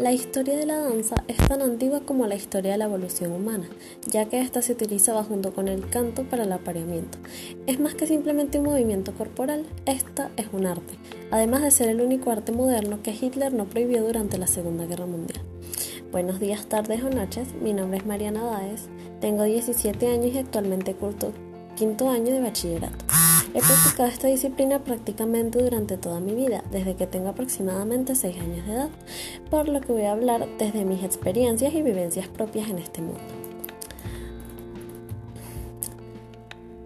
La historia de la danza es tan antigua como la historia de la evolución humana, ya que ésta se utilizaba junto con el canto para el apareamiento. Es más que simplemente un movimiento corporal, esta es un arte, además de ser el único arte moderno que Hitler no prohibió durante la Segunda Guerra Mundial. Buenos días, tardes o noches, mi nombre es Mariana Báez, tengo 17 años y actualmente curso quinto año de bachillerato. He practicado esta disciplina prácticamente durante toda mi vida, desde que tengo aproximadamente 6 años de edad, por lo que voy a hablar desde mis experiencias y vivencias propias en este mundo.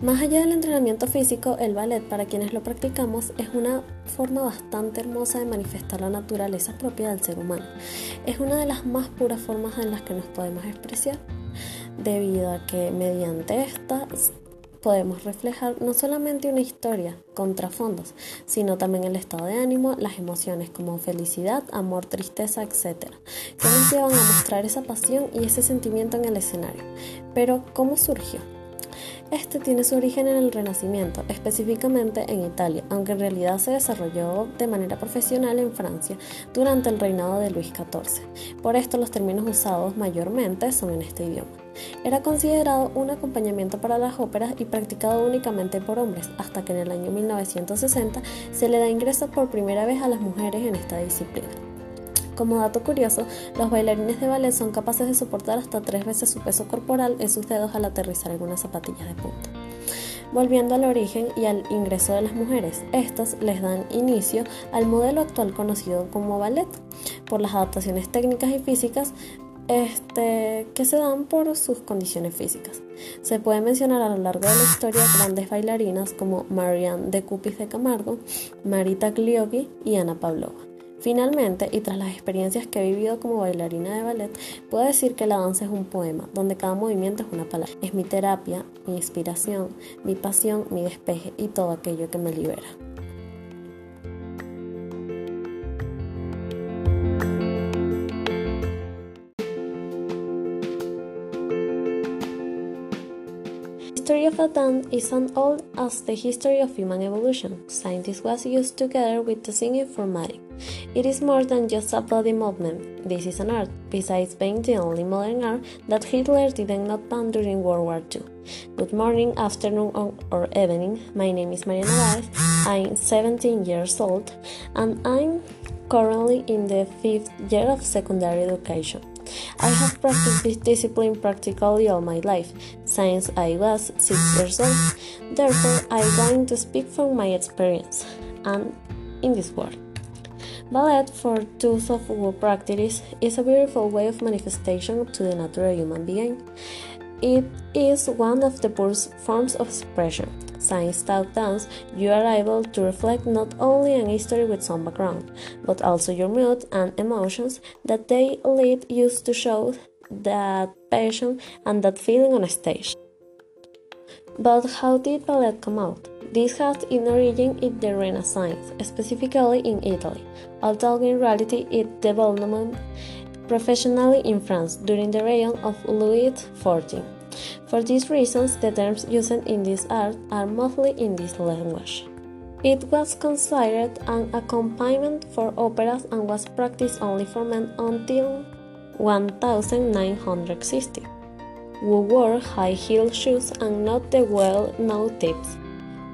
Más allá del entrenamiento físico, el ballet para quienes lo practicamos es una forma bastante hermosa de manifestar la naturaleza propia del ser humano. Es una de las más puras formas en las que nos podemos expresar, debido a que mediante esta podemos reflejar no solamente una historia con trasfondos, sino también el estado de ánimo, las emociones como felicidad, amor, tristeza, etc., que nos llevan a mostrar esa pasión y ese sentimiento en el escenario. Pero, ¿cómo surgió? Este tiene su origen en el Renacimiento, específicamente en Italia, aunque en realidad se desarrolló de manera profesional en Francia durante el reinado de Luis XIV. Por esto los términos usados mayormente son en este idioma. Era considerado un acompañamiento para las óperas y practicado únicamente por hombres, hasta que en el año 1960 se le da ingreso por primera vez a las mujeres en esta disciplina. Como dato curioso, los bailarines de ballet son capaces de soportar hasta tres veces su peso corporal en sus dedos al aterrizar en unas zapatillas de punta. Volviendo al origen y al ingreso de las mujeres, estas les dan inicio al modelo actual conocido como ballet, por las adaptaciones técnicas y físicas este, que se dan por sus condiciones físicas. Se puede mencionar a lo largo de la historia grandes bailarinas como Marianne de Cupis de Camargo, Marita Gliocchi y Ana Pavlova. Finalmente, y tras las experiencias que he vivido como bailarina de ballet, puedo decir que la danza es un poema, donde cada movimiento es una palabra. Es mi terapia, mi inspiración, mi pasión, mi despeje y todo aquello que me libera. History of a dance is as old as the history of human evolution. Scientists was used together with the singing formatting. It is more than just a body movement. This is an art, besides being the only modern art that Hitler didn't not ban during World War II. Good morning, afternoon, or evening. My name is Mariana Vaz. I'm 17 years old, and I'm currently in the fifth year of secondary education. I have practiced this discipline practically all my life, since I was 6 years old. Therefore, I'm going to speak from my experience and in this world. Ballet, for those of who practice, is a beautiful way of manifestation to the natural human being. It is one of the purest forms of expression. Science style dance, you are able to reflect not only an history with some background, but also your mood and emotions that they lead you to show that passion and that feeling on a stage. But how did ballet come out? This has its origin in the Renaissance, specifically in Italy, although in reality it developed professionally in France during the reign of Louis XIV. For these reasons, the terms used in this art are mostly in this language. It was considered an accompaniment for operas and was practiced only for men until 1960, who wore high-heeled shoes and not the well-known tips.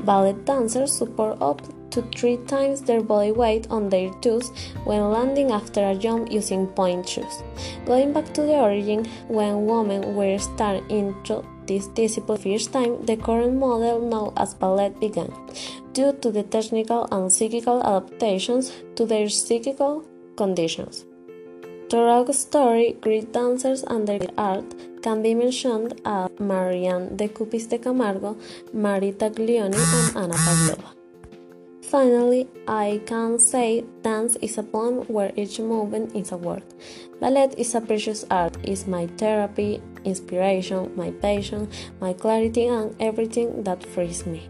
Ballet dancers support up to three times their body weight on their toes when landing after a jump using pointe shoes. Going back to the origin, when women were starting into this discipline first time, the current model known as ballet began, due to the technical and psychical adaptations to their psychical conditions. Throughout story, Greek dancers and their art can be mentioned as Marianne de Cupis de Camargo, Marie Taglioni, and Anna Pavlova. Finally, I can say dance is a poem where each movement is a word. Ballet is a precious art, it's my therapy, inspiration, my passion, my clarity, and everything that frees me.